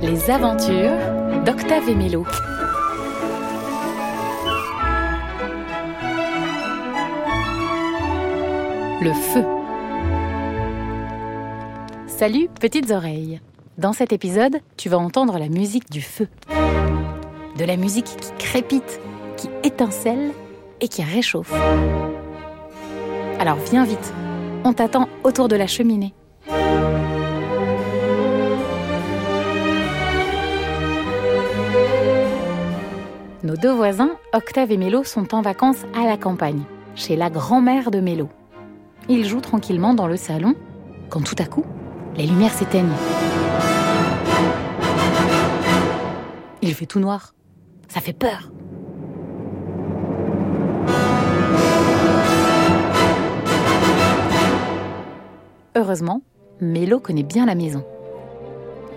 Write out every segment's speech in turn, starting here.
Les aventures d'Octave et. Le feu. Salut petites oreilles. Dans cet épisode, tu vas entendre la musique du feu. De la musique qui crépite, qui étincelle et qui réchauffe. Alors viens vite, on t'attend autour de la cheminée. Nos deux voisins, Octave et Mélo, sont en vacances à la campagne, chez la grand-mère de Mélo. Ils jouent tranquillement dans le salon, quand tout à coup, les lumières s'éteignent. Il fait tout noir. Ça fait peur. Heureusement, Mélo connaît bien la maison.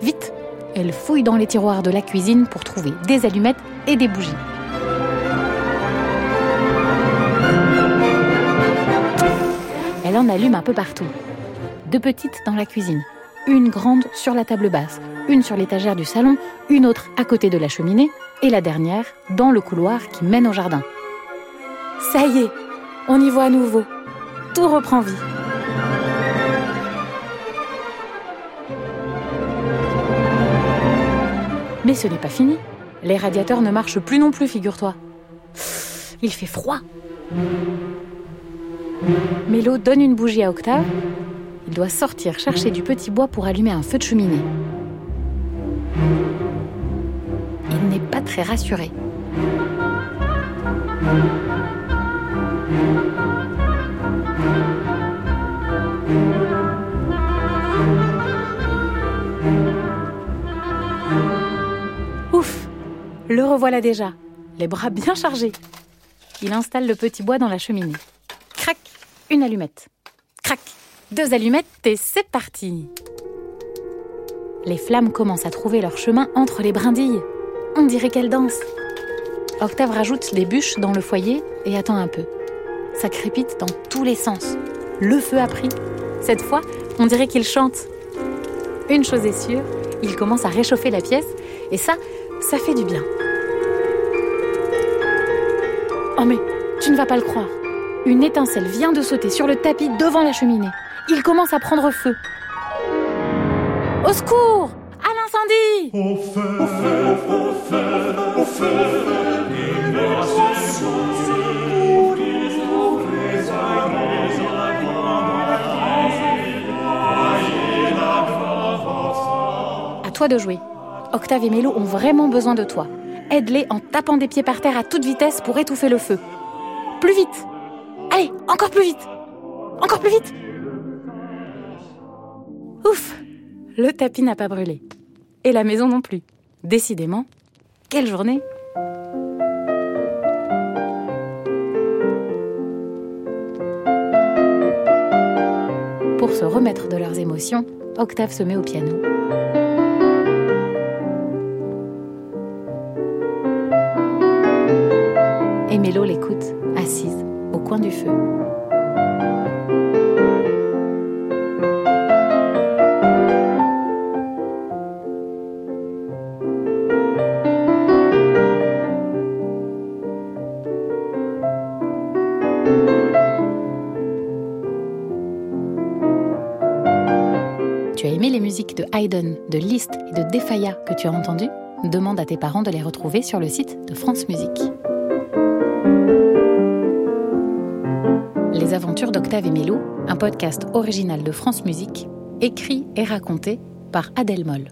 Vite, elle fouille dans les tiroirs de la cuisine pour trouver des allumettes et des bougies. Elle en allume un peu partout. Deux petites dans la cuisine, une grande sur la table basse, une sur l'étagère du salon, une autre à côté de la cheminée et la dernière dans le couloir qui mène au jardin. Ça y est, on y voit à nouveau. Tout reprend vie. Mais ce n'est pas fini. Les radiateurs ne marchent plus non plus, figure-toi. Il fait froid. Mélo donne une bougie à Octave. Il doit sortir chercher du petit bois pour allumer un feu de cheminée. Il n'est pas très rassuré. Le revoilà déjà, les bras bien chargés. Il installe le petit bois dans la cheminée. Crac Une allumette. Crac Deux allumettes et c'est parti Les flammes commencent à trouver leur chemin entre les brindilles. On dirait qu'elles dansent. Octave rajoute les bûches dans le foyer et attend un peu. Ça crépite dans tous les sens. Le feu a pris. Cette fois, on dirait qu'il chante. Une chose est sûre, il commence à réchauffer la pièce et ça, ça fait du bien. Oh mais, tu ne vas pas le croire. Une étincelle vient de sauter sur le tapis devant la cheminée. Il commence à prendre feu. Au secours À l'incendie Au feu, au feu, au feu, au feu, À toi de jouer. Octave et Mélo ont vraiment besoin de toi. Aide-les en tapant des pieds par terre à toute vitesse pour étouffer le feu. Plus vite Allez, encore plus vite Encore plus vite Ouf Le tapis n'a pas brûlé. Et la maison non plus. Décidément, quelle journée Pour se remettre de leurs émotions, Octave se met au piano. Mélo l'écoute, assise au coin du feu. Tu as aimé les musiques de Haydn, de Liszt et de Defaya que tu as entendues? Demande à tes parents de les retrouver sur le site de France Musique. Aventures d'Octave et Mélo, un podcast original de France Musique, écrit et raconté par Adèle Moll.